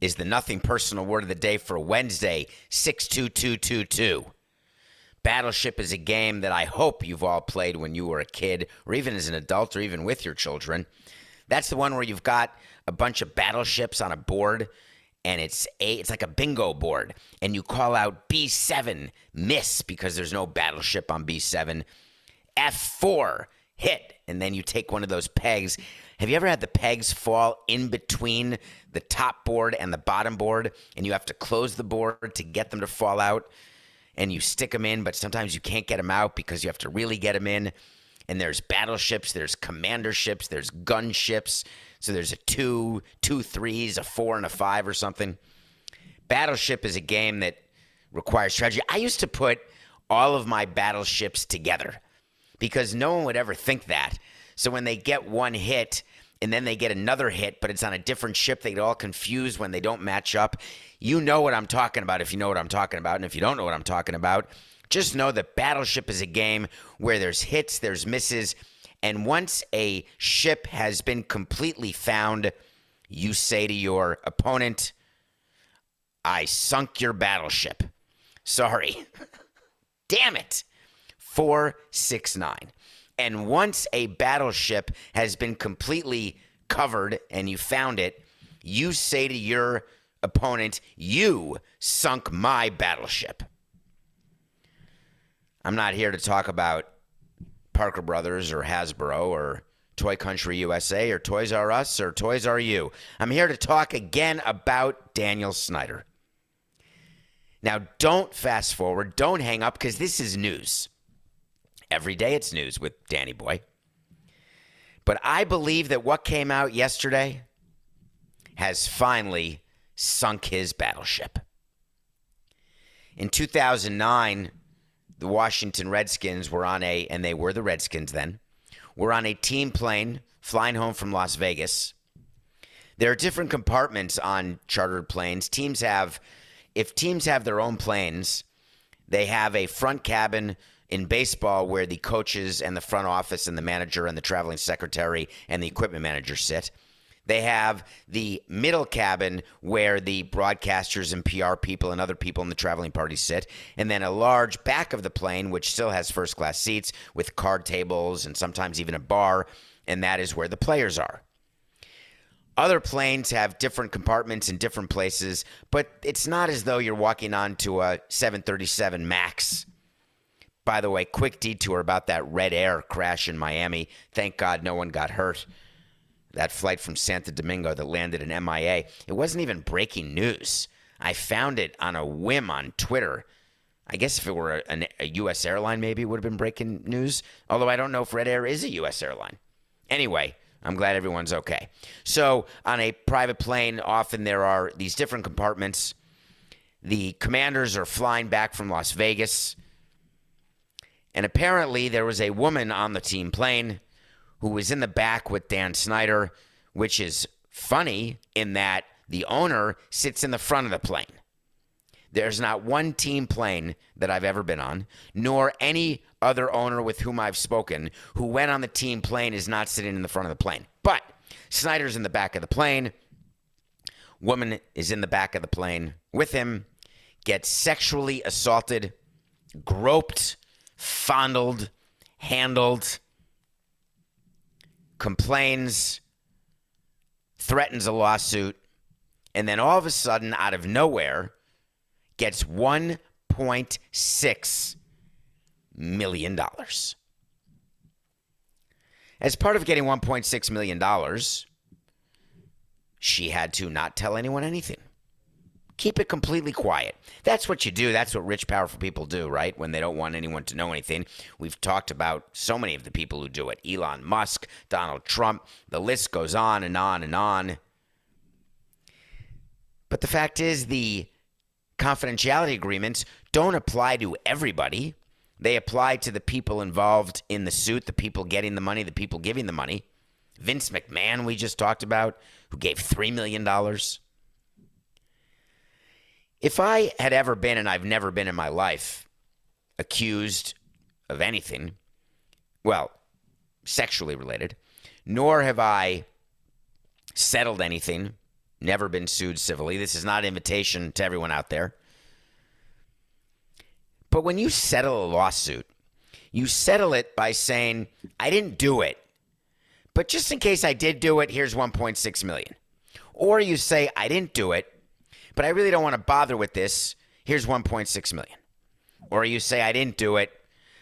Is the nothing personal word of the day for Wednesday, 62222. Battleship is a game that I hope you've all played when you were a kid, or even as an adult, or even with your children. That's the one where you've got a bunch of battleships on a board, and it's a it's like a bingo board, and you call out B7 miss because there's no battleship on B7. F4 hit, and then you take one of those pegs. Have you ever had the pegs fall in between the top board and the bottom board, and you have to close the board to get them to fall out? And you stick them in, but sometimes you can't get them out because you have to really get them in. And there's battleships, there's commander ships, there's gunships. So there's a two, two threes, a four, and a five or something. Battleship is a game that requires strategy. I used to put all of my battleships together because no one would ever think that. So when they get one hit and then they get another hit, but it's on a different ship, they get all confused when they don't match up. You know what I'm talking about if you know what I'm talking about. And if you don't know what I'm talking about, just know that Battleship is a game where there's hits, there's misses. And once a ship has been completely found, you say to your opponent, I sunk your battleship. Sorry. Damn it. 469. And once a battleship has been completely covered and you found it, you say to your opponent, You sunk my battleship. I'm not here to talk about Parker Brothers or Hasbro or Toy Country USA or Toys R Us or Toys R You. I'm here to talk again about Daniel Snyder. Now, don't fast forward, don't hang up because this is news. Every day it's news with Danny Boy. But I believe that what came out yesterday has finally sunk his battleship. In 2009, the Washington Redskins were on a, and they were the Redskins then, were on a team plane flying home from Las Vegas. There are different compartments on chartered planes. Teams have, if teams have their own planes, they have a front cabin in baseball where the coaches and the front office and the manager and the traveling secretary and the equipment manager sit. They have the middle cabin where the broadcasters and PR people and other people in the traveling party sit, and then a large back of the plane, which still has first class seats with card tables and sometimes even a bar, and that is where the players are. Other planes have different compartments in different places, but it's not as though you're walking onto a 737 MAX. By the way, quick detour about that Red Air crash in Miami. Thank God no one got hurt. That flight from Santo Domingo that landed in MIA. It wasn't even breaking news. I found it on a whim on Twitter. I guess if it were a, a U.S. airline, maybe it would have been breaking news. Although I don't know if Red Air is a U.S. airline. Anyway, I'm glad everyone's okay. So, on a private plane, often there are these different compartments. The commanders are flying back from Las Vegas. And apparently, there was a woman on the team plane who was in the back with Dan Snyder, which is funny in that the owner sits in the front of the plane. There's not one team plane that I've ever been on, nor any other owner with whom I've spoken who went on the team plane is not sitting in the front of the plane. But Snyder's in the back of the plane. Woman is in the back of the plane with him, gets sexually assaulted, groped, fondled, handled, complains, threatens a lawsuit, and then all of a sudden, out of nowhere, gets $1.6 million. As part of getting $1.6 million, she had to not tell anyone anything. Keep it completely quiet. That's what you do. That's what rich, powerful people do, right? When they don't want anyone to know anything. We've talked about so many of the people who do it Elon Musk, Donald Trump. The list goes on and on and on. But the fact is, the confidentiality agreements don't apply to everybody. They apply to the people involved in the suit, the people getting the money, the people giving the money. Vince McMahon, we just talked about, who gave $3 million. If I had ever been, and I've never been in my life, accused of anything, well, sexually related, nor have I settled anything, never been sued civilly. This is not an invitation to everyone out there. But when you settle a lawsuit, you settle it by saying, I didn't do it, but just in case I did do it, here's 1.6 million. Or you say, I didn't do it, but I really don't want to bother with this. Here's 1.6 million. Or you say I didn't do it,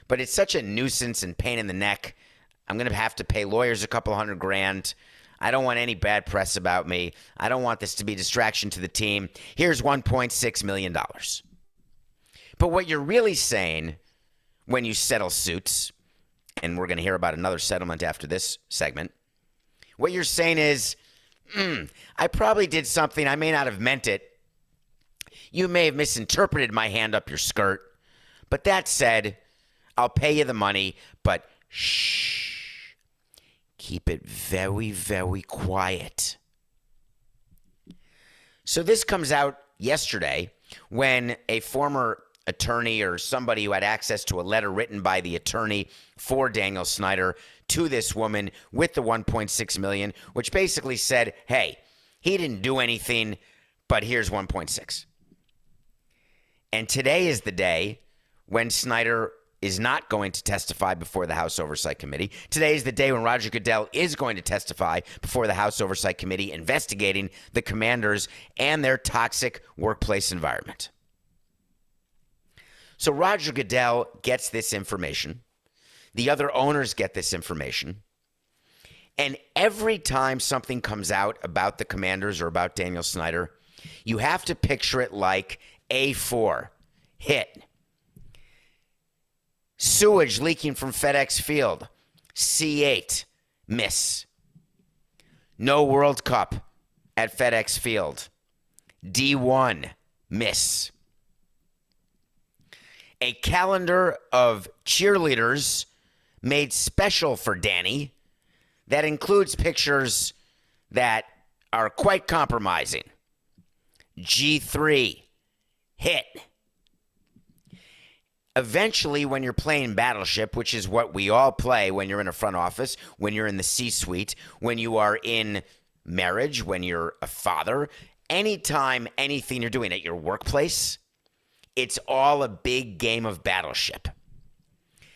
but it's such a nuisance and pain in the neck. I'm going to have to pay lawyers a couple hundred grand. I don't want any bad press about me. I don't want this to be a distraction to the team. Here's 1.6 million dollars. But what you're really saying when you settle suits, and we're going to hear about another settlement after this segment, what you're saying is, mm, I probably did something. I may not have meant it, you may have misinterpreted my hand up your skirt. But that said, I'll pay you the money, but shh. Keep it very, very quiet. So this comes out yesterday when a former attorney or somebody who had access to a letter written by the attorney for Daniel Snyder to this woman with the 1.6 million, which basically said, "Hey, he didn't do anything, but here's 1.6." And today is the day when Snyder is not going to testify before the House Oversight Committee. Today is the day when Roger Goodell is going to testify before the House Oversight Committee investigating the commanders and their toxic workplace environment. So Roger Goodell gets this information. The other owners get this information. And every time something comes out about the commanders or about Daniel Snyder, you have to picture it like a4, hit. Sewage leaking from FedEx Field, C8, miss. No World Cup at FedEx Field, D1, miss. A calendar of cheerleaders made special for Danny that includes pictures that are quite compromising. G3, hit. Eventually, when you're playing Battleship, which is what we all play when you're in a front office, when you're in the C suite, when you are in marriage, when you're a father, anytime anything you're doing at your workplace, it's all a big game of Battleship.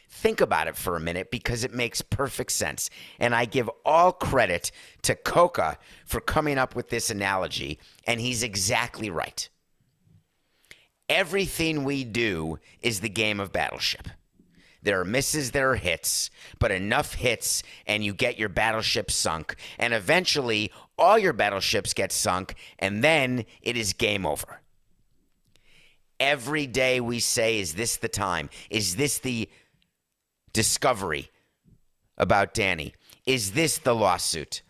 Think about it for a minute because it makes perfect sense. And I give all credit to Coca for coming up with this analogy, and he's exactly right. Everything we do is the game of battleship. There are misses, there are hits, but enough hits and you get your battleship sunk. And eventually, all your battleships get sunk, and then it is game over. Every day we say, Is this the time? Is this the discovery about Danny? Is this the lawsuit?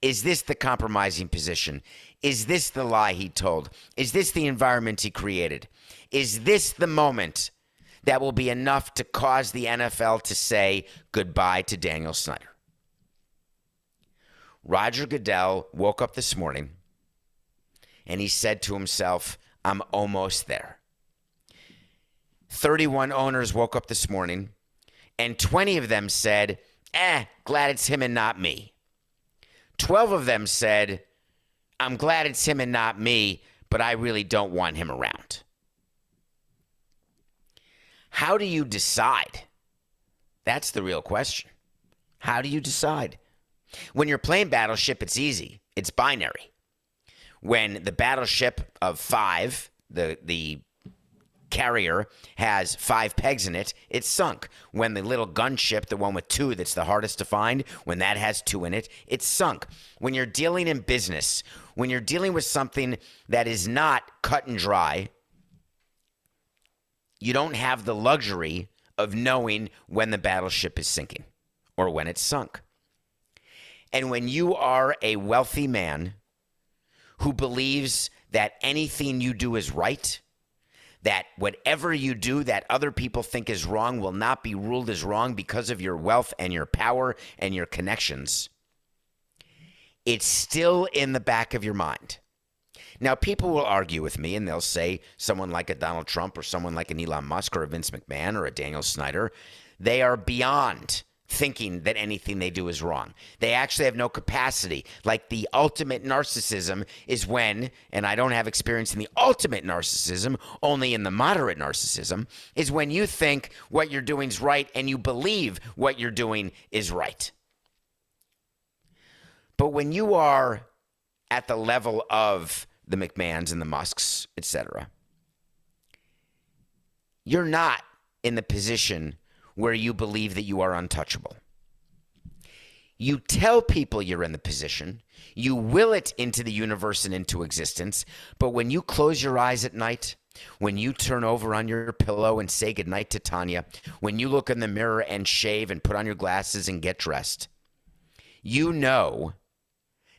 Is this the compromising position? Is this the lie he told? Is this the environment he created? Is this the moment that will be enough to cause the NFL to say goodbye to Daniel Snyder? Roger Goodell woke up this morning and he said to himself, I'm almost there. 31 owners woke up this morning and 20 of them said, eh, glad it's him and not me. 12 of them said, I'm glad it's him and not me, but I really don't want him around. How do you decide? That's the real question. How do you decide? When you're playing Battleship, it's easy. It's binary. When the Battleship of five, the the carrier has five pegs in it, it's sunk. When the little gunship, the one with two that's the hardest to find, when that has two in it, it's sunk. When you're dealing in business, when you're dealing with something that is not cut and dry, you don't have the luxury of knowing when the battleship is sinking or when it's sunk. And when you are a wealthy man who believes that anything you do is right, that whatever you do that other people think is wrong will not be ruled as wrong because of your wealth and your power and your connections. It's still in the back of your mind. Now, people will argue with me and they'll say someone like a Donald Trump or someone like an Elon Musk or a Vince McMahon or a Daniel Snyder, they are beyond thinking that anything they do is wrong. They actually have no capacity. Like the ultimate narcissism is when, and I don't have experience in the ultimate narcissism, only in the moderate narcissism, is when you think what you're doing is right and you believe what you're doing is right. But when you are at the level of the McMahons and the Musks, etc., you're not in the position where you believe that you are untouchable. You tell people you're in the position, you will it into the universe and into existence, but when you close your eyes at night, when you turn over on your pillow and say goodnight to Tanya, when you look in the mirror and shave and put on your glasses and get dressed, you know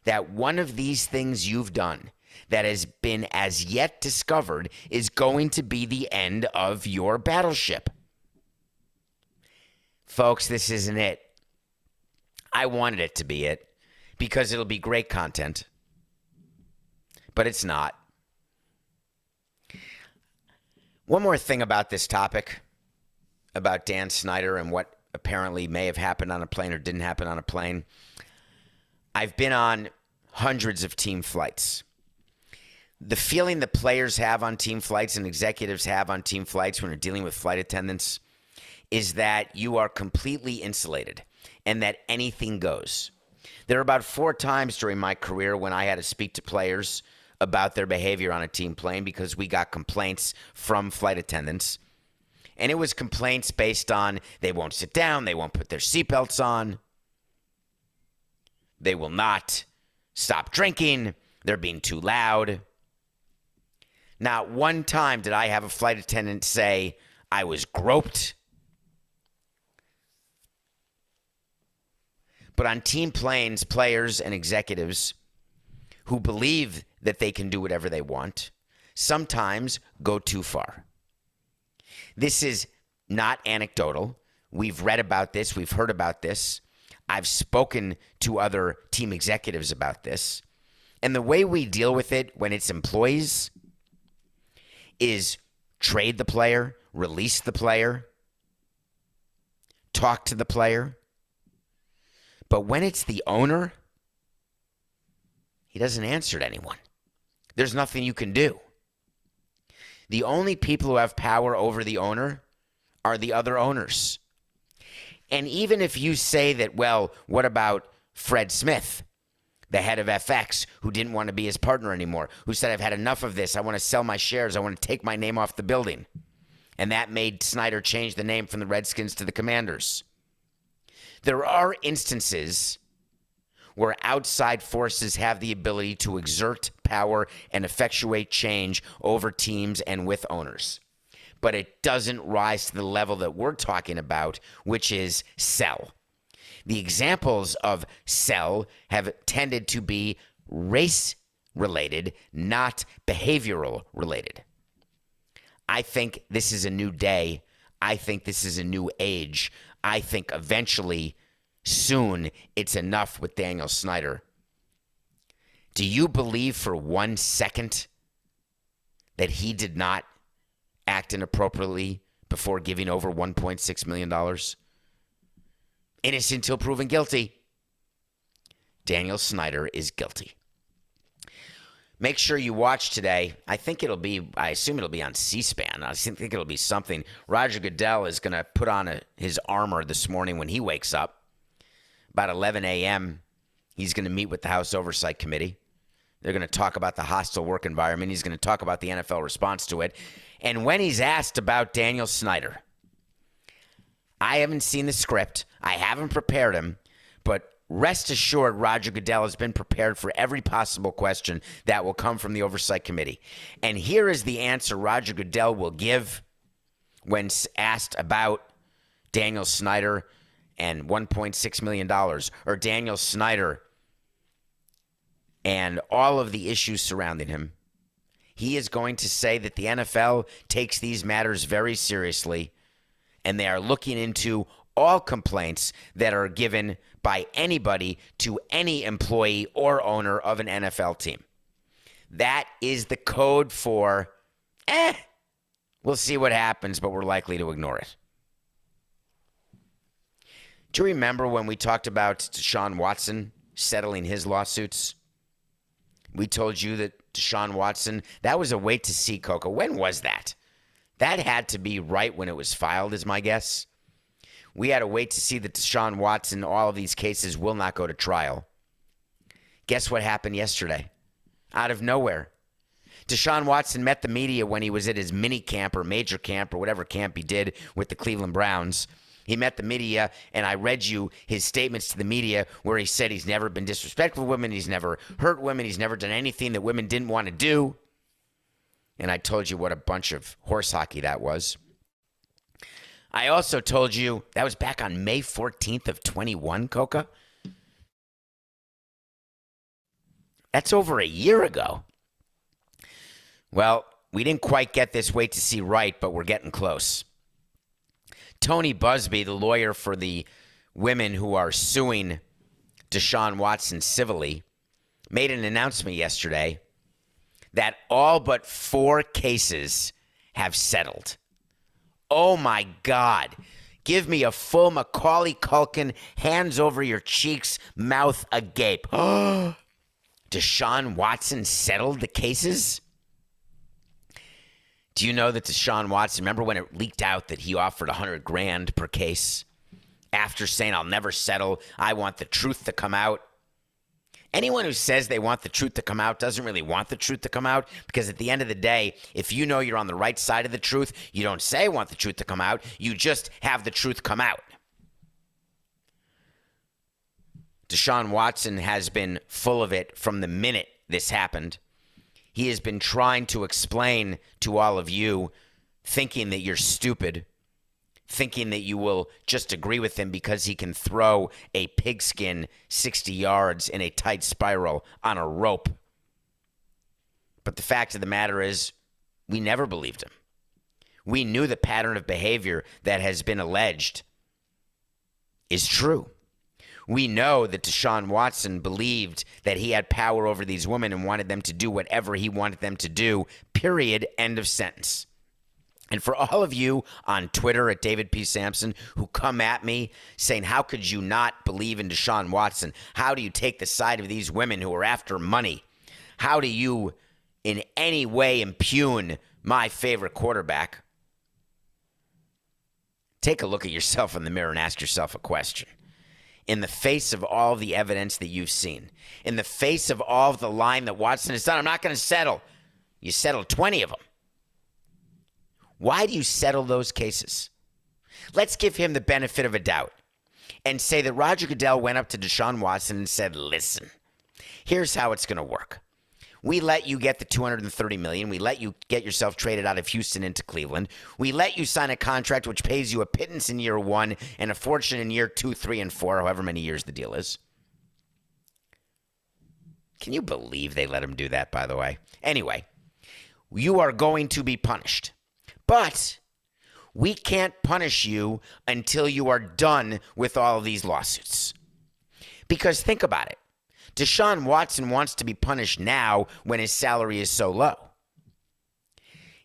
that one of these things you've done that has been as yet discovered is going to be the end of your battleship. Folks, this isn't it. I wanted it to be it because it'll be great content, but it's not. One more thing about this topic about Dan Snyder and what apparently may have happened on a plane or didn't happen on a plane. I've been on hundreds of team flights. The feeling the players have on team flights and executives have on team flights when they're dealing with flight attendants is that you are completely insulated and that anything goes. There are about four times during my career when I had to speak to players about their behavior on a team plane because we got complaints from flight attendants. And it was complaints based on they won't sit down, they won't put their seatbelts on, they will not stop drinking, they're being too loud. Not one time did I have a flight attendant say I was groped But on team planes, players and executives who believe that they can do whatever they want sometimes go too far. This is not anecdotal. We've read about this, we've heard about this. I've spoken to other team executives about this. And the way we deal with it when it's employees is trade the player, release the player, talk to the player, but when it's the owner, he doesn't answer to anyone. There's nothing you can do. The only people who have power over the owner are the other owners. And even if you say that, well, what about Fred Smith, the head of FedEx, who didn't want to be his partner anymore, who said, I've had enough of this. I want to sell my shares. I want to take my name off the building. And that made Snyder change the name from the Redskins to the Commanders. There are instances where outside forces have the ability to exert power and effectuate change over teams and with owners. But it doesn't rise to the level that we're talking about, which is sell. The examples of sell have tended to be race related, not behavioral related. I think this is a new day. I think this is a new age I think eventually, soon, it's enough with Daniel Snyder. Do you believe for one second that he did not act inappropriately before giving over $1.6 million? Innocent until proven guilty. Daniel Snyder is guilty. Make sure you watch today. I think it'll be, I assume it'll be on C SPAN. I think it'll be something. Roger Goodell is going to put on a, his armor this morning when he wakes up. About 11 a.m., he's going to meet with the House Oversight Committee They're going to talk about the hostile work environment. He's going to talk about the NFL response to it. And when he's asked about Daniel Snyder, I haven't seen the script. I haven't prepared him, but rest assured, Roger Goodell has been prepared for every possible question that will come from the Oversight Committee. And here is the answer Roger Goodell will give when asked about Daniel Snyder and $1.6 million, or Daniel Snyder and all of the issues surrounding him. He is going to say that the NFL takes these matters very seriously and they are looking into all complaints that are given by anybody to any employee or owner of an NFL team. That is the code for, eh, we'll see what happens, but we're likely to ignore it. Do you remember when we talked about Deshaun Watson settling his lawsuits? We told you that Deshaun Watson, that was a wait to see, Coco. When was that? That had to be right when it was filed, is my guess. We had to wait to see that Deshaun Watson, all of these cases will not go to trial. Guess what happened yesterday? Out of nowhere. Deshaun Watson met the media when he was at his mini camp or major camp or whatever camp he did with the Cleveland Browns. He met the media, and I read you his statements to the media where he said he's never been disrespectful to women, he's never hurt women, he's never done anything that women didn't want to do. And I told you what a bunch of horse hockey that was. I also told you that was back on May 14th of 21, Coca. That's over a year ago. Well, we didn't quite get this wait to see right, but we're getting close. Tony Buzbee, the lawyer for the women who are suing Deshaun Watson civilly, made an announcement yesterday that all but four cases have settled. Oh my God. Give me a full Macaulay Culkin, hands over your cheeks, mouth agape. Deshaun Watson settled the cases? Do you know that Deshaun Watson, remember when it leaked out that he offered 100 grand per case after saying, I'll never settle, I want the truth to come out? Anyone who says they want the truth to come out doesn't really want the truth to come out because at the end of the day, if you know you're on the right side of the truth, you don't say want the truth to come out, you just have the truth come out. Deshaun Watson has been full of it from the minute this happened. He has been trying to explain to all of you, thinking that you're stupid, thinking that you will just agree with him because he can throw a pigskin 60 yards in a tight spiral on a rope. But the fact of the matter is, we never believed him. We knew the pattern of behavior that has been alleged is true. We know that Deshaun Watson believed that he had power over these women and wanted them to do whatever he wanted them to do, period. End of sentence. And for all of you on Twitter at David P. Samson who come at me saying, How could you not believe in Deshaun Watson? How do you take the side of these women who are after money? How do you in any way impugn my favorite quarterback? Take a look at yourself in the mirror and ask yourself a question. In the face of all the evidence that you've seen, in the face of all of the line that Watson has done, I'm not going to settle. You settled 20 of them. Why do you settle those cases? Let's give him the benefit of a doubt and say that Roger Goodell went up to Deshaun Watson and said, "Listen, here's how it's going to work. We let you get the 230 million. We let you get yourself traded out of Houston into Cleveland. We let you sign a contract which pays you a pittance in year 1 and a fortune in year 2, 3 and 4, however many years the deal is." Can you believe they let him do that by the way? Anyway, you are going to be punished. But we can't punish you until you are done with all of these lawsuits. Because think about it Deshaun Watson wants to be punished now when his salary is so low.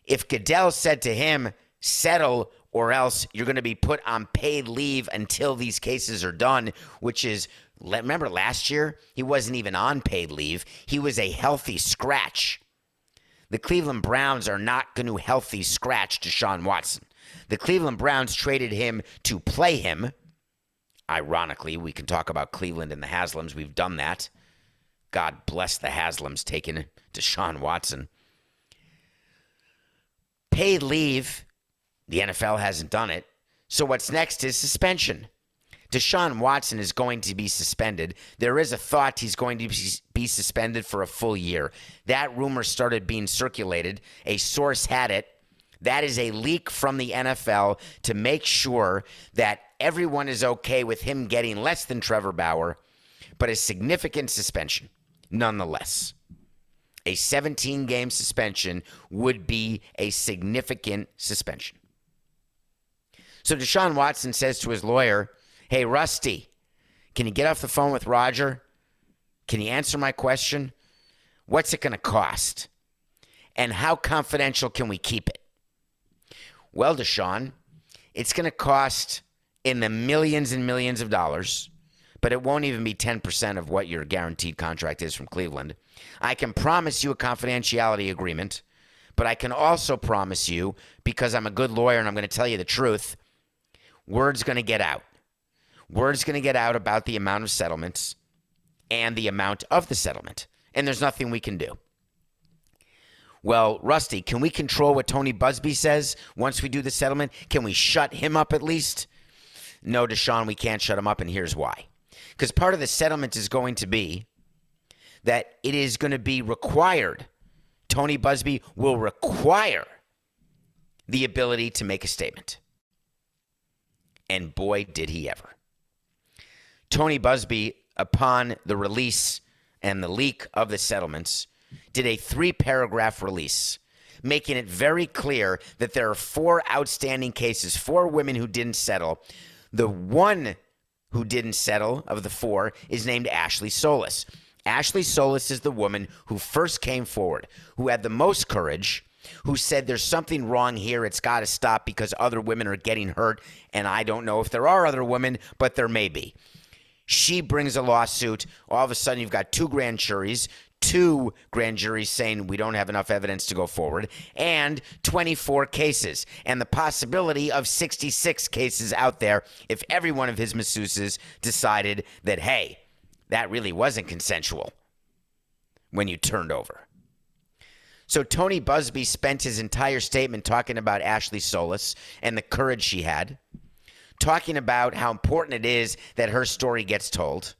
If Goodell said to him, settle or else you're going to be put on paid leave until these cases are done, which is, remember last year, he wasn't even on paid leave. He was a healthy scratch. The Cleveland Browns are not going to healthy scratch Deshaun Watson. The Cleveland Browns traded him to play him. Ironically, we can talk about Cleveland and the Haslams. We've done that. God bless the Haslams taking Deshaun Watson. Paid leave, the NFL hasn't done it. So what's next is suspension. Deshaun Watson is going to be suspended. There is a thought he's going to be suspended for a full year. That rumor started being circulated. A source had it. That is a leak from the NFL to make sure that everyone is okay with him getting less than Trevor Bauer, but a significant suspension nonetheless. A 17 game suspension would be a significant suspension. So Deshaun Watson says to his lawyer, Hey, Rusty, can you get off the phone with Roger? Can you answer my question? What's it going to cost? And how confidential can we keep it? Well, Deshaun, it's going to cost in the millions and millions of dollars, but it won't even be 10% of what your guaranteed contract is from Cleveland. I can promise you a confidentiality agreement, but I can also promise you, because I'm a good lawyer and I'm going to tell you the truth, word's going to get out. Word's going to get out about the amount of settlements and the amount of the settlement, and there's nothing we can do. Well, Rusty, can we control what Tony Buzbee says once we do the settlement? Can we shut him up at least? No, Deshaun, we can't shut him up, and here's why. Because part of the settlement is going to be that it is going to be required. Tony Buzbee will require the ability to make a statement. And boy, did he ever. Tony Buzbee, upon the release and the leak of the settlements, did a three paragraph release making it very clear that there are four outstanding cases, four women who didn't settle. The one who didn't settle of the four is named Ashley Solis. Ashley Solis is the woman who first came forward, who had the most courage, who said there's something wrong here. It's got to stop because other women are getting hurt. And I don't know if there are other women, but there may be. She brings a lawsuit. All of a sudden, you've got two grand juries, two grand juries saying we don't have enough evidence to go forward, and 24 cases, and the possibility of 66 cases out there if every one of his masseuses decided that, hey, that really wasn't consensual when you turned over. So Tony Buzbee spent his entire statement talking about Ashley Solis and the courage she had talking about how important it is that her story gets told,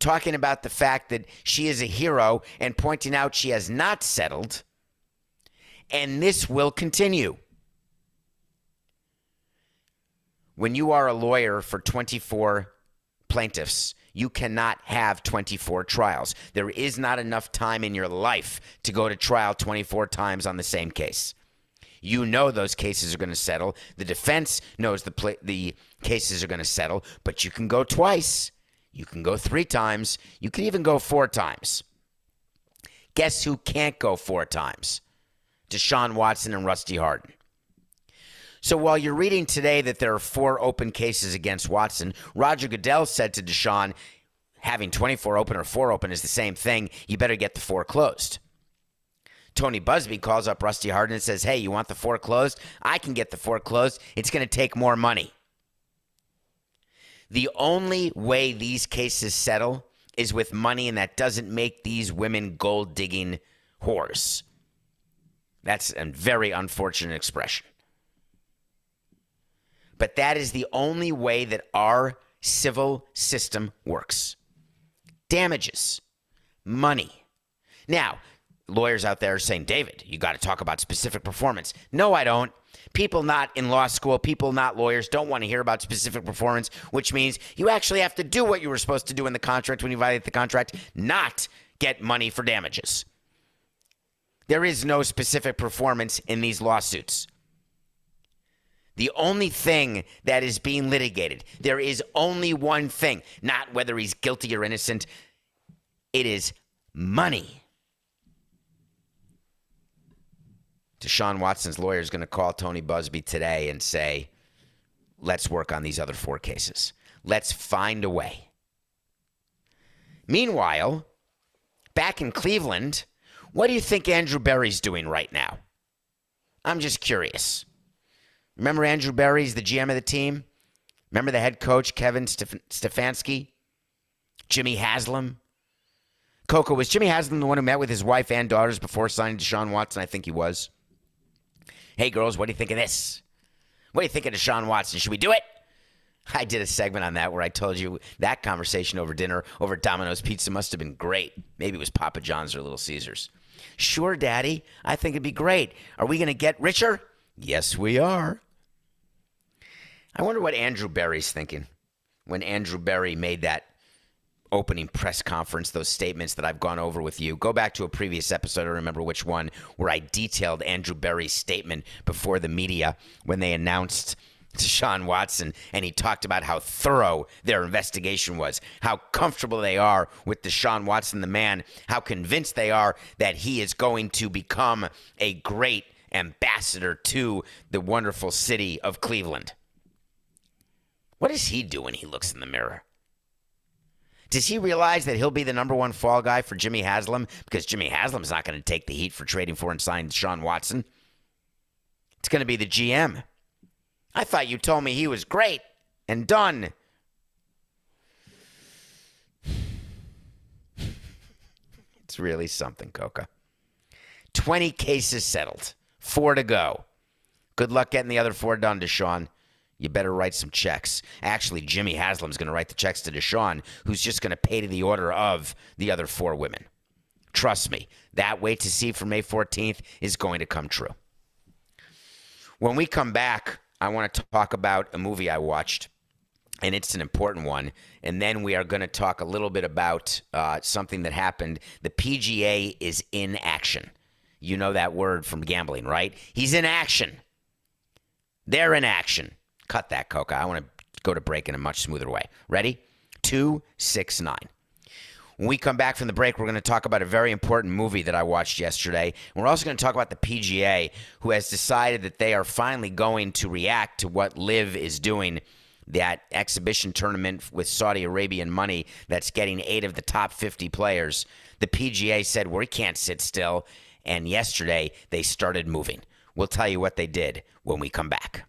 talking about the fact that she is a hero and pointing out she has not settled. And this will continue. When you are a lawyer for 24 plaintiffs, you cannot have 24 trials. There is not enough time in your life to go to trial 24 times on the same case. You know those cases are going to settle. The defense knows the pl- the cases are going to settle, but you can go twice. You can go three times. You can even go four times. Guess who can't go four times? Deshaun Watson and Rusty Hardin. So while you're reading today that there are four open cases against Watson, Roger Goodell said to Deshaun, having 24 open or four open is the same thing. You better get the four closed. Tony Buzbee calls up Rusty Hardin and says, Hey, you want the foreclosed? I can get the foreclosed. It's going to take more money. The only way these cases settle is with money, and that doesn't make these women gold digging whores. That's a very unfortunate expression. But that is the only way that our civil system works damages, money. Now, lawyers out there saying, David, you got to talk about specific performance. No, I don't. People not in law school, people not lawyers, don't want to hear about specific performance, which means you actually have to do what you were supposed to do in the contract when you violate the contract, not get money for damages. There is no specific performance in these lawsuits. The only thing that is being litigated, there is only one thing, not whether he's guilty or innocent. It is money. Deshaun Watson's lawyer is going to call Tony Buzbee today and say, let's work on these other four cases. Let's find a way. Meanwhile, back in Cleveland, what do you think Andrew Berry's doing right now? I'm just curious. Remember Andrew Berry's the GM of the team? Remember the head coach, Kevin Stefanski? Jimmy Haslam? Coco, was Jimmy Haslam the one who met with his wife and daughters before signing Deshaun Watson? I think he was. Hey, girls, what do you think of this? What do you think of Deshaun Watson? Should we do it? I did a segment on that where I told you that conversation over dinner over Domino's Pizza must have been great. Maybe it was Papa John's or Little Caesars. Sure, Daddy. I think it'd be great. Are we going to get richer? Yes, we are. I wonder what Andrew Berry's thinking when Andrew Berry made that opening press conference, those statements that I've gone over with you. Go back to a previous episode, I remember which one, where I detailed Andrew Berry's statement before the media when they announced Deshaun Watson, and he talked about how thorough their investigation was, how comfortable they are with Deshaun Watson, the man, how convinced they are that he is going to become a great ambassador to the wonderful city of Cleveland. What does he do when he looks in the mirror? Does he realize that he'll be the number one fall guy for Jimmy Haslam because Jimmy Haslam's not going to take the heat for trading for and signing Sean Watson? It's going to be the GM. I thought you told me he was great and done. It's really something, Coca. 20 cases settled, four to go. Good luck getting the other four done, Deshaun. You better write some checks. Actually, Jimmy Haslam's going to write the checks to Deshaun, who's just going to pay to the order of the other four women. Trust me, that wait to see for May 14th is going to come true. When we come back, I want to talk about a movie I watched, and it's an important one. And then we are going to talk a little bit about uh, something that happened. The PGA is in action. You know that word from gambling, right? He's in action. They're in action. Cut that, Coca. I want to go to break in a much smoother way. Ready? Two, six, nine. When we come back from the break, we're going to talk about a very important movie that I watched yesterday. We're also going to talk about the PGA, who has decided that they are finally going to react to what LIV is doing, that exhibition tournament with Saudi Arabian money that's getting eight of the top 50 players. The PGA said, we can't sit still. And yesterday, they started moving. We'll tell you what they did when we come back.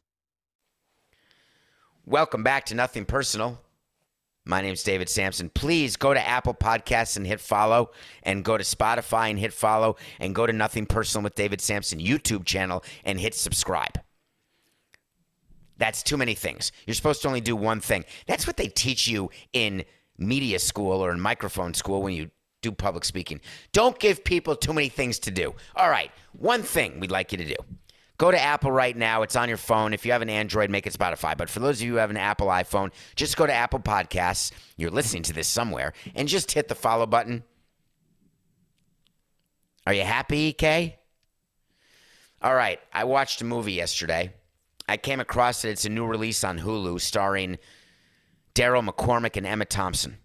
Welcome back to Nothing Personal. My name's David Samson. Please go to Apple Podcasts and hit follow, and go to Spotify and hit follow, and go to Nothing Personal with David Samson YouTube channel and hit subscribe. That's too many things. You're supposed to only do one thing. That's what they teach you in media school or in microphone school when you do public speaking. Don't give people too many things to do. All right, one thing we'd like you to do. Go to Apple right now. It's on your phone. If you have an Android, make it Spotify. But for those of you who have an Apple iPhone, just go to Apple Podcasts. You're listening to this somewhere, and just hit the follow button. Are you happy, EK? All right. I watched a movie yesterday. I came across it. It's a new release on Hulu starring Daryl McCormack and Emma Thompson.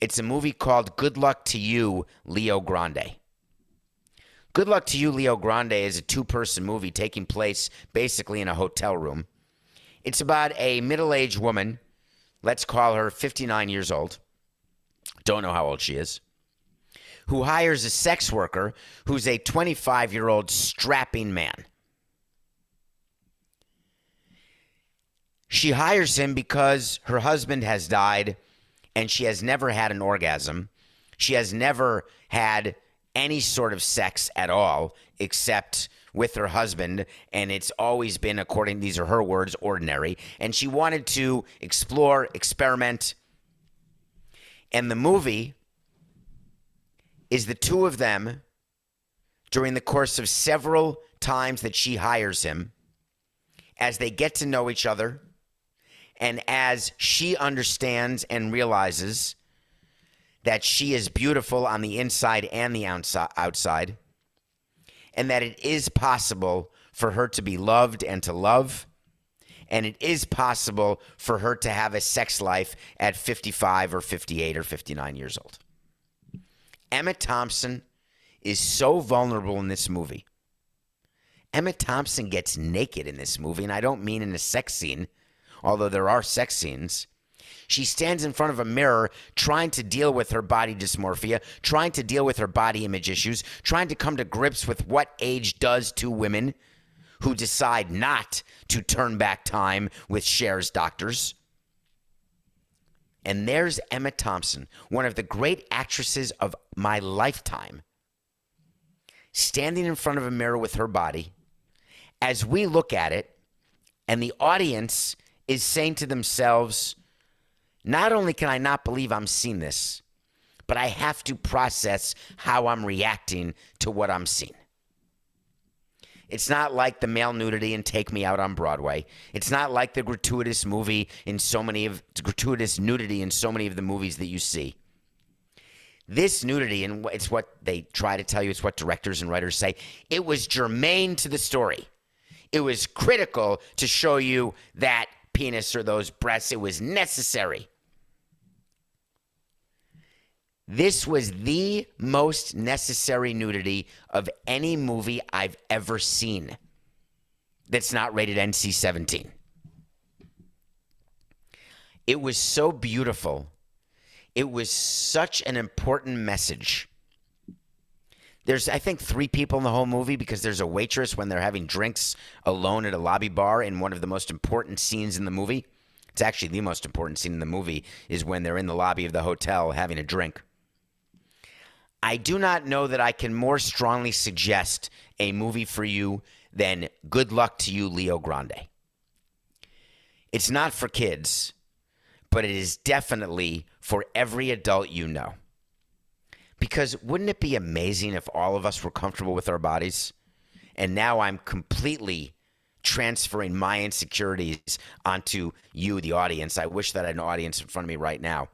It's a movie called Good Luck to You, Leo Grande. Good Luck to You, Leo Grande is a two person movie taking place basically in a hotel room. It's about a middle aged woman, let's call her 59 years old, don't know how old she is, who hires a sex worker who's a 25 year old strapping man. She hires him because her husband has died and she has never had an orgasm. She has never had any sort of sex at all except with her husband and it's always been according these are her words ordinary. And she wanted to explore experiment. And the movie is the two of them during the course of several times that she hires him, as they get to know each other, and as she understands and realizes that she is beautiful on the inside and the outside, and that it is possible for her to be loved and to love. And it is possible for her to have a sex life at 55 or 58 or 59 years old. Emma Thompson is so vulnerable in this movie. Emma Thompson gets naked in this movie, and I don't mean in a sex scene, although there are sex scenes. She stands in front of a mirror trying to deal with her body dysmorphia, trying to deal with her body image issues, trying to come to grips with what age does to women who decide not to turn back time with Cher's doctors. And there's Emma Thompson, one of the great actresses of my lifetime, standing in front of a mirror with her body as we look at it, and the audience is saying to themselves, not only can I not believe I'm seeing this, but I have to process how I'm reacting to what I'm seeing. It's not like the male nudity and Take Me Out on Broadway. It's not like the gratuitous movie in so many of gratuitous nudity in so many of the movies that you see. This nudity, and it's what they try to tell you, it's what directors and writers say. It was germane to the story. It was critical to show you that penis or those breasts. It was necessary. This was the most necessary nudity of any movie I've ever seen that's not rated NC 17. It was so beautiful. It was such an important message. There's, I think, three people in the whole movie because there's a waitress when they're having drinks alone at a lobby bar in one of the most important scenes in the movie. It's actually the most important scene in the movie is when they're in the lobby of the hotel having a drink. I do not know that I can more strongly suggest a movie for you than Good Luck to You, Leo Grande. It's not for kids, but it is definitely for every adult you know. Because wouldn't it be amazing if all of us were comfortable with our bodies? And now I'm completely transferring my insecurities onto you, the audience. I wish that I had an audience in front of me right now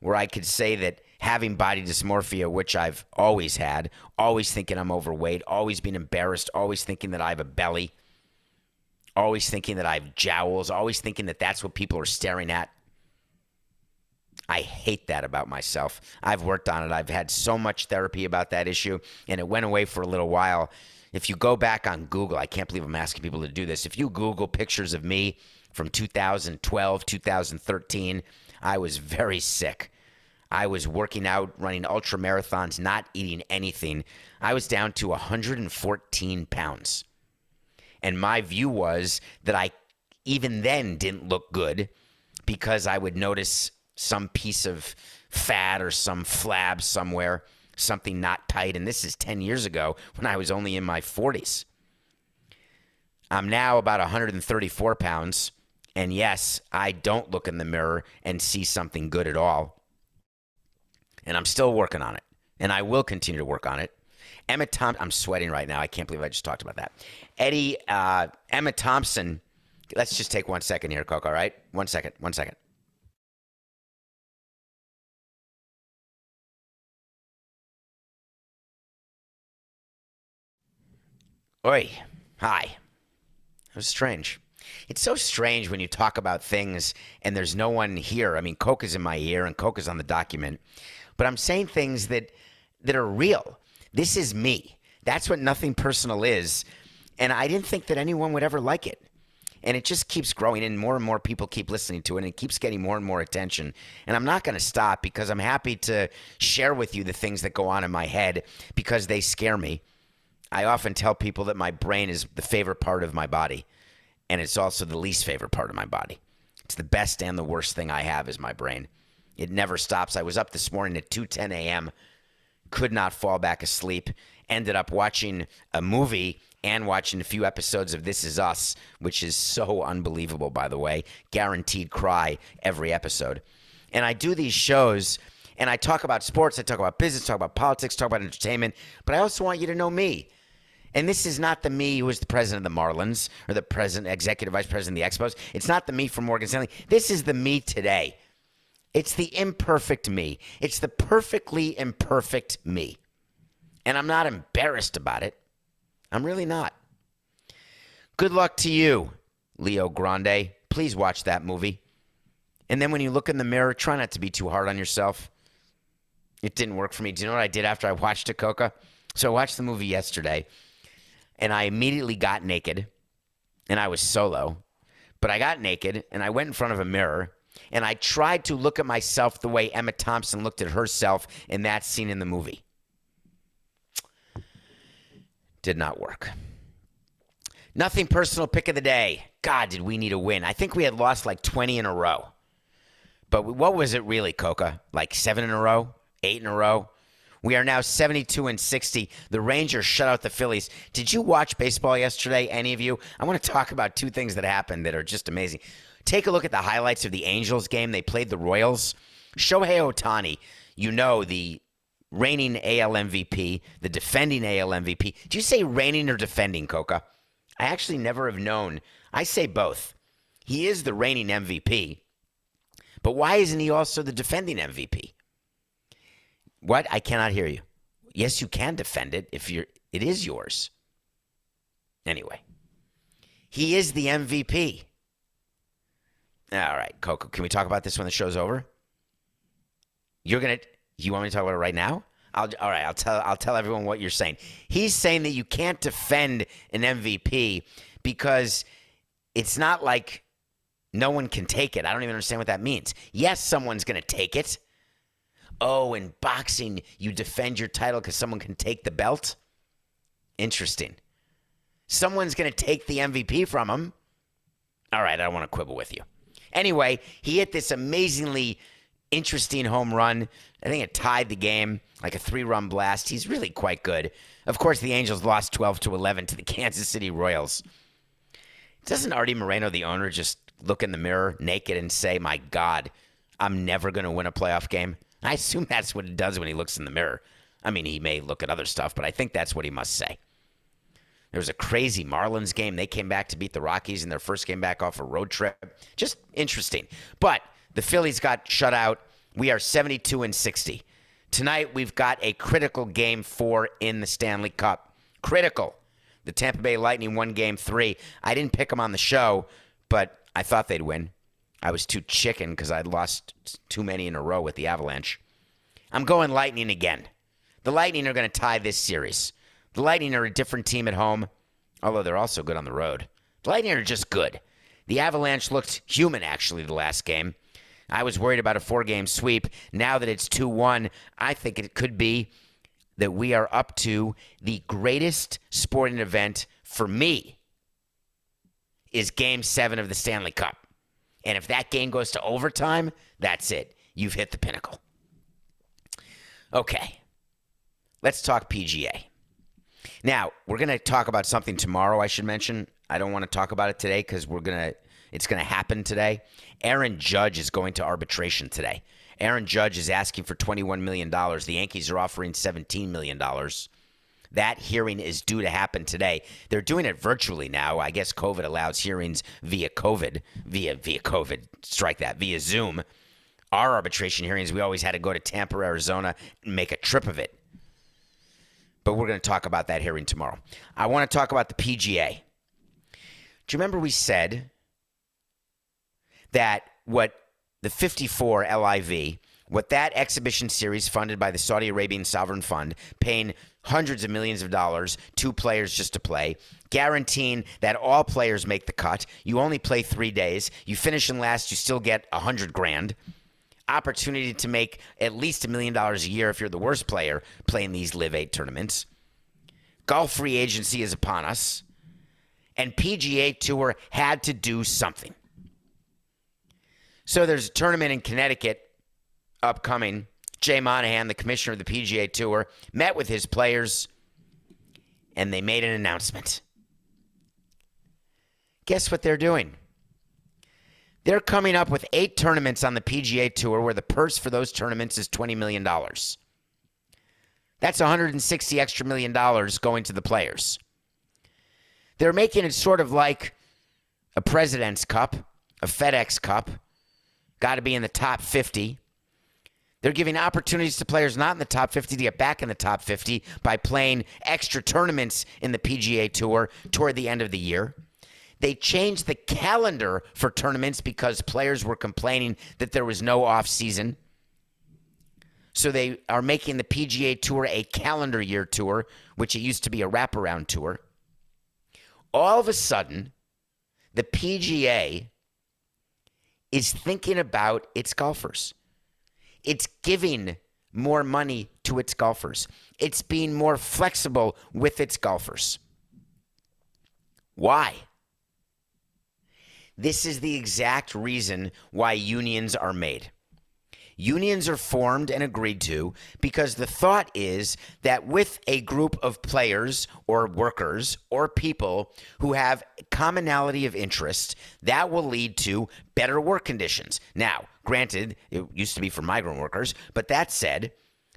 where I could say that having body dysmorphia, which I've always had, always thinking I'm overweight, always being embarrassed, always thinking that I have a belly, always thinking that I have jowls, always thinking that that's what people are staring at. I hate that about myself. I've worked on it. I've had so much therapy about that issue, and it went away for a little while. If you go back on Google, I can't believe I'm asking people to do this. If you Google pictures of me from 2012, 2013, I was very sick. I was working out, running ultra marathons, not eating anything. I was down to 114 pounds. And my view was that I even then didn't look good because I would notice some piece of fat or some flab somewhere, something not tight. And this is 10 years ago when I was only in my 40s. I'm now about 134 pounds. And yes, I don't look in the mirror and see something good at all and I'm still working on it, and I will continue to work on it. Emma Thompson, I'm sweating right now. I can't believe I just talked about that. Eddie, uh, Emma Thompson. Let's just take one second here, Coco. All right, one second, one second. Oi, hi. It was strange. It's so strange when you talk about things and there's no one here. I mean, Coke is in my ear and Coke is on the document but I'm saying things that that are real. This is me. That's what nothing personal is. And I didn't think that anyone would ever like it. And it just keeps growing, and more and more people keep listening to it, and it keeps getting more and more attention. And I'm not going to stop because I'm happy to share with you the things that go on in my head because they scare me. I often tell people that my brain is the favorite part of my body, and it's also the least favorite part of my body. It's the best and the worst thing I have is my brain. It never stops. I was up this morning at 2:10 a.m. Could not fall back asleep. Ended up watching a movie and watching a few episodes of This Is Us, which is so unbelievable, by the way. Guaranteed cry every episode. And I do these shows, And I talk about sports, I talk about business, talk about politics, talk about entertainment, but I also want you to know me. And this is not the me who is the president of the Marlins or the president, executive vice president of the Expos. It's not the me from Morgan Stanley. This is the me today. It's the imperfect me. It's the perfectly imperfect me. And I'm not embarrassed about it. I'm really not. Good luck to you, Leo Grande. Please watch that movie. And then when you look in the mirror, try not to be too hard on yourself. It didn't work for me. Do you know what I did after I watched it, Coca? So I watched the movie yesterday, and I immediately got naked, and I was solo. But I got naked, and I went in front of a mirror, and I tried to look at myself the way Emma Thompson looked at herself in that scene in the movie. Did not work. Nothing personal pick of the day. God, did we need a win? I think we had lost like 20 in a row. But what was it really, Coca? Like seven in a row? Eight in a row? We are now 72 and 60. The Rangers shut out the Phillies. Did you watch baseball yesterday, any of you? I want to talk about two things that happened that are just amazing. Take a look at the highlights of the Angels game. They played the Royals. Shohei Ohtani, you know, the reigning AL MVP, the defending AL MVP. Do you say reigning or defending, Coca? I actually never have known. I say both. He is the reigning MVP, but why isn't he also the defending MVP? What? I cannot hear you. Yes, you can defend it if you're it is yours. Anyway, he is the MVP. All right, Coco, can we talk about this when the show's over? You're gonna you want me to talk about it right now? I'll, all right, I'll tell I'll tell everyone what you're saying. He's saying that you can't defend an MVP because it's not like no one can take it. I don't even understand what that means. Yes, someone's to take it. Oh, in boxing, you defend your title because someone can take the belt? Interesting. Someone's to take the MVP from him. All right, I don't want to quibble with you. Anyway, he hit this amazingly interesting home run. I think it tied the game, like a three run blast. He's really quite good. Of course, the Angels lost 12 to 11 to the Kansas City Royals. Doesn't Artie Moreno, the owner, just look in the mirror naked and say, My God, I'm never going to win a playoff game? I assume that's what he does when he looks in the mirror. I mean, he may look at other stuff, but I think that's what he must say. There was a crazy Marlins game. They came back to beat the Rockies in their first game back off a road trip. Just interesting. But the Phillies got shut out. We are 72 and 60. Tonight we've got a critical game 4 in the Stanley Cup. Critical. The Tampa Bay Lightning won game 3. I didn't pick them on the show, but I thought they'd win. I was too chicken because I'd lost too many in a row with the Avalanche. I'm going Lightning again. The Lightning are going to tie this series. The Lightning are a different team at home, although they're also good on the road. The Lightning are just good. The Avalanche looked human, actually, the last game. I was worried about a four game sweep. Now that it's 2 1, I think it could be that we are up to the greatest sporting event for me is game seven of the Stanley Cup. And if that game goes to overtime, that's it. You've hit the pinnacle. Okay, let's talk PGA. Now, we're going to talk about something tomorrow, I should mention. I don't want to talk about it today because we're going to it's going to happen today. Aaron Judge is going to arbitration today. Aaron Judge is asking for $21 million. The Yankees are offering $17 million. That hearing is due to happen today. They're doing it virtually now. I guess COVID allows hearings via COVID, via via COVID. Strike that via Zoom. Our arbitration hearings, we always had to go to Tampa, Arizona, and make a trip of it. But we're going to talk about that hearing tomorrow. I want to talk about the PGA. Do you remember we said that what the 54 LIV, what that exhibition series funded by the Saudi Arabian Sovereign Fund, paying hundreds of millions of dollars to players just to play, guaranteeing that all players make the cut. You only play three days. You finish in last, you still get a hundred grand. Opportunity to make at least a million dollars a year if you're the worst player playing these LIV Eight tournaments. Golf free agency is upon us, and PGA Tour had to do something. So there's a tournament in Connecticut upcoming. Jay Monahan, the commissioner of the PGA Tour, met with his players and they made an announcement. Guess what they're doing? They're coming up with eight tournaments on the PGA Tour where the purse for those tournaments is $20 million. That's 160 extra million dollars going to the players. They're making it sort of like a President's Cup, a FedEx Cup, got to be in the top 50. They're giving opportunities to players not in the top 50 to get back in the top 50 by playing extra tournaments in the PGA Tour toward the end of the year. They changed the calendar for tournaments because players were complaining that there was no off season. So they are making the PGA Tour a calendar year tour, which it used to be a wraparound tour. All of a sudden, the PGA is thinking about its golfers. It's giving more money to its golfers. It's being more flexible with its golfers. Why? This is the exact reason why unions are made. Unions are formed and agreed to because the thought is that with a group of players or workers or people who have commonality of interest, that will lead to better work conditions. Now, granted, it used to be for migrant workers, but that said,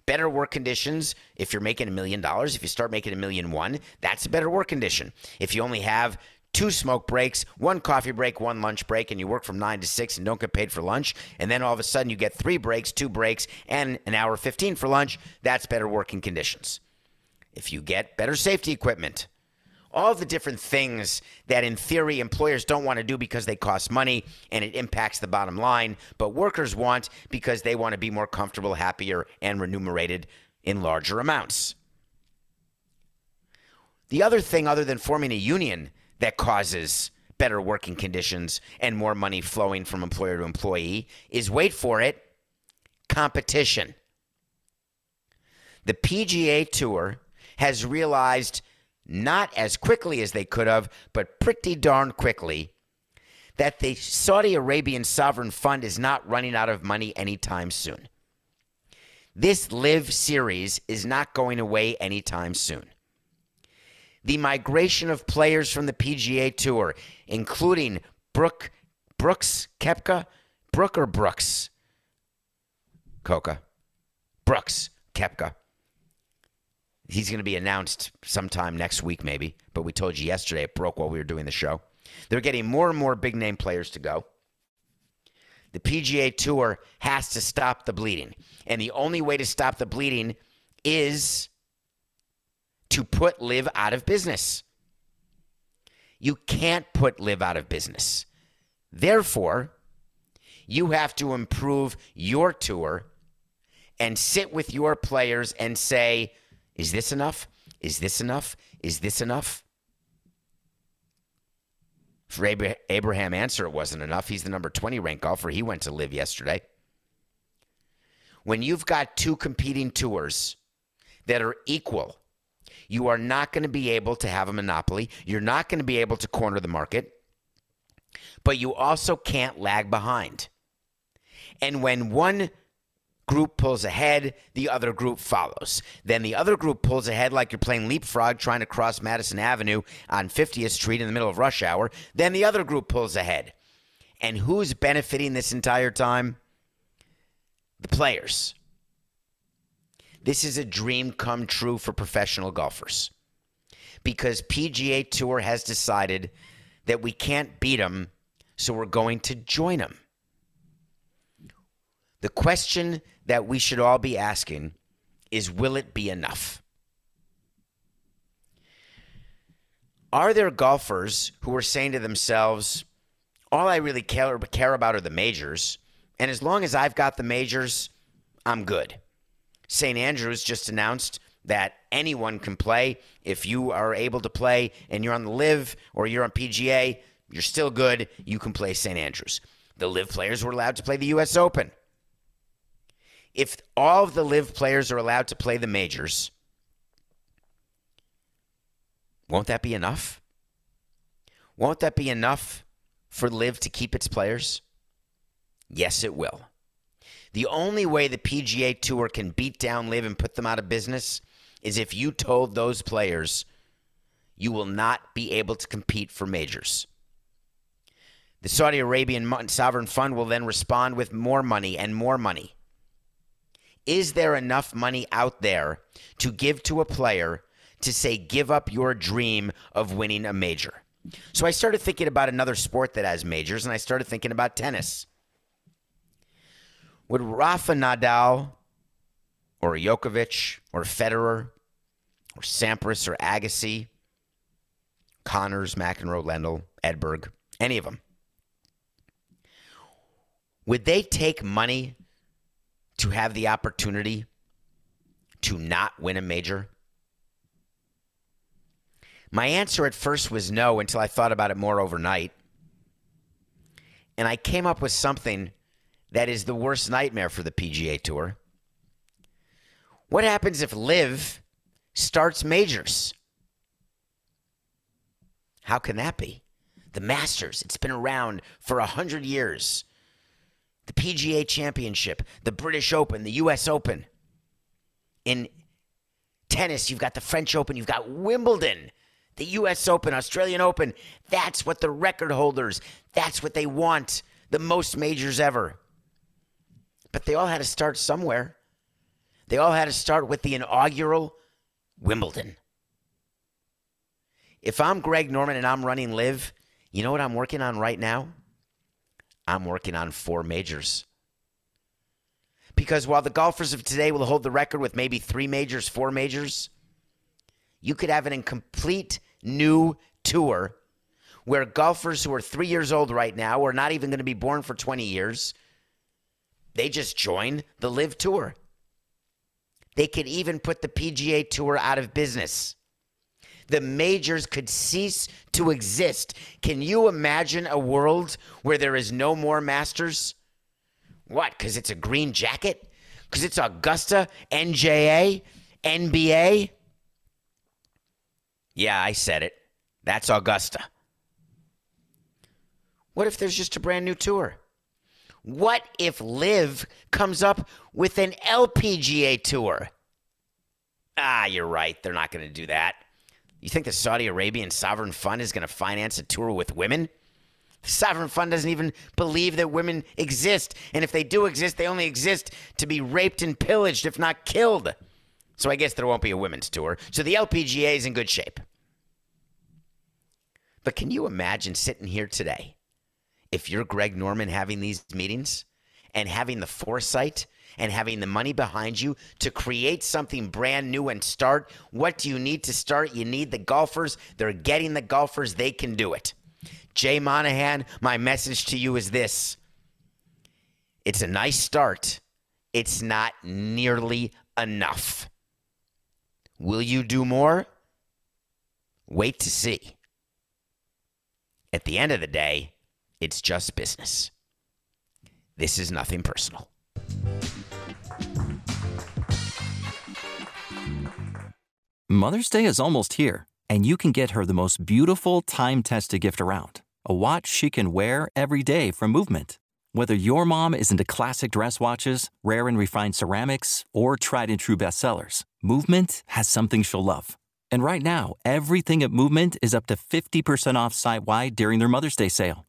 better work conditions if you're making a million dollars if you start making a million one that's a better work condition if you only have two smoke breaks, one coffee break, one lunch break, and you work from 9 to 6 and don't get paid for lunch, and then all of a sudden you get three breaks, two breaks, and an hour 15 for lunch, that's better working conditions. If you get better safety equipment, all the different things that in theory employers don't want to do because they cost money and it impacts the bottom line, but workers want because they want to be more comfortable, happier, and remunerated in larger amounts. The other thing, other than forming a union, that causes better working conditions and more money flowing from employer to employee is wait for it competition. The PGA Tour has realized not as quickly as they could have, but pretty darn quickly that the Saudi Arabian sovereign fund is not running out of money anytime soon. This LIV series is not going away anytime soon the migration of players from the PGA Tour, including Brooke, Brooks Koepka, Brooke or Brooks? Coca. Brooks Koepka. He's going to be announced sometime next week, maybe. But we told you yesterday it broke while we were doing the show. They're getting more and more big name players to go. The PGA Tour has to stop the bleeding. And the only way to stop the bleeding is to put LIV out of business. You can't put LIV out of business. Therefore, you have to improve your tour and sit with your players and say, is this enough? Is this enough? Is this enough? For Abraham Ancer, it wasn't enough. He's the number 20 ranked golfer. He went to LIV yesterday. When you've got two competing tours that are equal you are not going to be able to have a monopoly. You're not going to be able to corner the market, but you also can't lag behind. And when one group pulls ahead, the other group follows. Then the other group pulls ahead like you're playing leapfrog trying to cross Madison Avenue on 50th Street in the middle of rush hour. Then the other group pulls ahead. And who's benefiting this entire time? The players. This is a dream come true for professional golfers because PGA Tour has decided that we can't beat them, so we're going to join them. The question that we should all be asking is will it be enough? Are there golfers who are saying to themselves, all I really care, care about are the majors, and as long as I've got the majors, I'm good? St. Andrews just announced that anyone can play. If you are able to play and you're on the LIV or you're on PGA, you're still good. You can play St. Andrews. The LIV players were allowed to play the U.S. Open. If all of the LIV players are allowed to play the majors, won't that be enough? Won't that be enough for LIV to keep its players? Yes, it will. The only way the PGA Tour can beat down LIV and put them out of business is if you told those players you will not be able to compete for majors. The Saudi Arabian sovereign fund will then respond with more money and more money. Is there enough money out there to give to a player to say, give up your dream of winning a major? So I started thinking about another sport that has majors, and I started thinking about tennis. Would Rafa Nadal or Djokovic or Federer or Sampras or Agassi, Connors, McEnroe, Lendl, Edberg, any of them, would they take money to have the opportunity to not win a major? My answer at first was no until I thought about it more overnight. And I came up with something that is the worst nightmare for the PGA Tour. What happens if LIV starts majors? How can that be? The Masters, it's been around for a hundred years. The PGA Championship, the British Open, the US Open. In tennis, you've got the French Open, you've got Wimbledon, the US Open, Australian Open. That's what the record holders, that's what they want. The most majors ever. But they all had to start somewhere. They all had to start with the inaugural Wimbledon. If I'm Greg Norman and I'm running LIV, you know what I'm working on right now? I'm working on four majors. Because while the golfers of today will hold the record with maybe three majors, four majors, you could have an incomplete new tour where golfers who are three years old right now or not even going to be born for 20 years, they just join the LIV tour. They could even put the PGA Tour out of business. The majors could cease to exist. Can you imagine a world where there is no more Masters? What? Because it's a green jacket? Because it's Augusta, NJA, NBA? Yeah, I said it. That's Augusta. What if there's just a brand new tour? What if LIV comes up with an LPGA tour? Ah, you're right. They're not going to do that. You think the Saudi Arabian Sovereign Fund is going to finance a tour with women? The Sovereign Fund doesn't even believe that women exist. And if they do exist, they only exist to be raped and pillaged, if not killed. So I guess there won't be a women's tour. So the LPGA is in good shape. But can you imagine sitting here today if you're Greg Norman having these meetings and having the foresight and having the money behind you to create something brand new and start, what do you need to start? You need the golfers. They're getting the golfers. They can do it. Jay Monahan, my message to you is this it's a nice start, it's not nearly enough. Will you do more? Wait to see. At the end of the day, it's just business. This is nothing personal. Mother's Day is almost here, and you can get her the most beautiful time tested gift around a watch she can wear every day from Movement. Whether your mom is into classic dress watches, rare and refined ceramics, or tried and true bestsellers, Movement has something she'll love. And right now, everything at Movement is up to 50% off site wide during their Mother's Day sale.